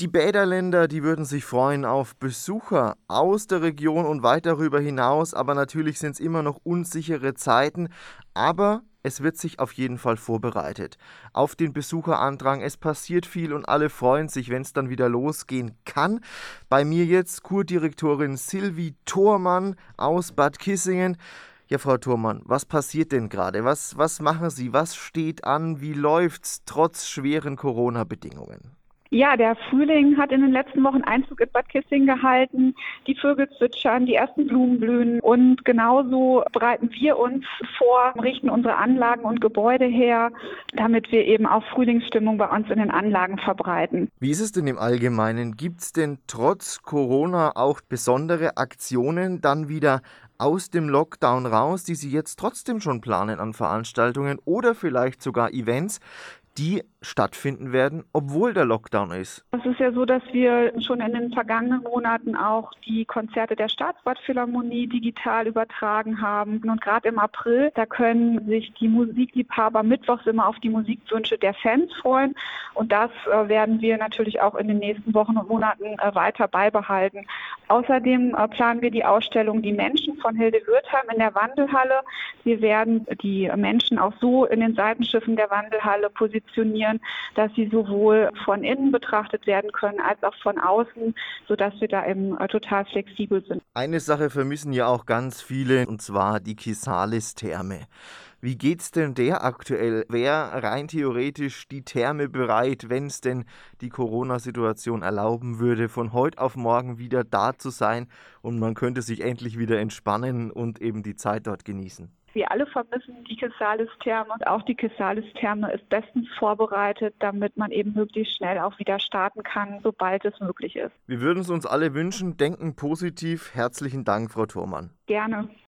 Die Bäderländer, die würden sich freuen auf Besucher aus der Region und weit darüber hinaus, aber natürlich sind es immer noch unsichere Zeiten. Aber es wird sich auf jeden Fall vorbereitet. Auf den Besucherandrang, es passiert viel und alle freuen sich, wenn es dann wieder losgehen kann. Bei mir jetzt Kurdirektorin Silvi Thormann aus Bad Kissingen. Ja, Frau Thurmann, was passiert denn gerade? Was, was machen Sie? Was steht an? Wie läuft's trotz schweren Corona-Bedingungen? Ja, der Frühling hat in den letzten Wochen Einzug in Bad Kissing gehalten. Die Vögel zwitschern, die ersten Blumen blühen und genauso bereiten wir uns vor, richten unsere Anlagen und Gebäude her, damit wir eben auch Frühlingsstimmung bei uns in den Anlagen verbreiten. Wie ist es denn im Allgemeinen? Gibt es denn trotz Corona auch besondere Aktionen dann wieder aus dem Lockdown raus, die Sie jetzt trotzdem schon planen an Veranstaltungen oder vielleicht sogar Events, die stattfinden werden, obwohl der Lockdown ist. Es ist ja so, dass wir schon in den vergangenen Monaten auch die Konzerte der Staatsbadphilharmonie digital übertragen haben. Und gerade im April, da können sich die Musikliebhaber mittwochs immer auf die Musikwünsche der Fans freuen. Und das äh, werden wir natürlich auch in den nächsten Wochen und Monaten äh, weiter beibehalten. Außerdem äh, planen wir die Ausstellung Die Menschen von Hilde Würtheim in der Wandelhalle. Wir werden die Menschen auch so in den Seitenschiffen der Wandelhalle positionieren, dass sie sowohl von innen betrachtet werden können als auch von außen, sodass wir da eben äh, total flexibel sind. Eine Sache vermissen ja auch ganz viele, und zwar die Kisalis-Therme. Wie geht's denn der aktuell? Wäre rein theoretisch die Therme bereit, wenn es denn die Corona-Situation erlauben würde, von heute auf morgen wieder da zu sein und man könnte sich endlich wieder entspannen und eben die Zeit dort genießen? Wir alle vermissen die Kessalis-Therme und auch die Kessalis-Therme ist bestens vorbereitet, damit man eben möglichst schnell auch wieder starten kann, sobald es möglich ist. Wir würden es uns alle wünschen. Denken positiv. Herzlichen Dank, Frau Thurmann. Gerne.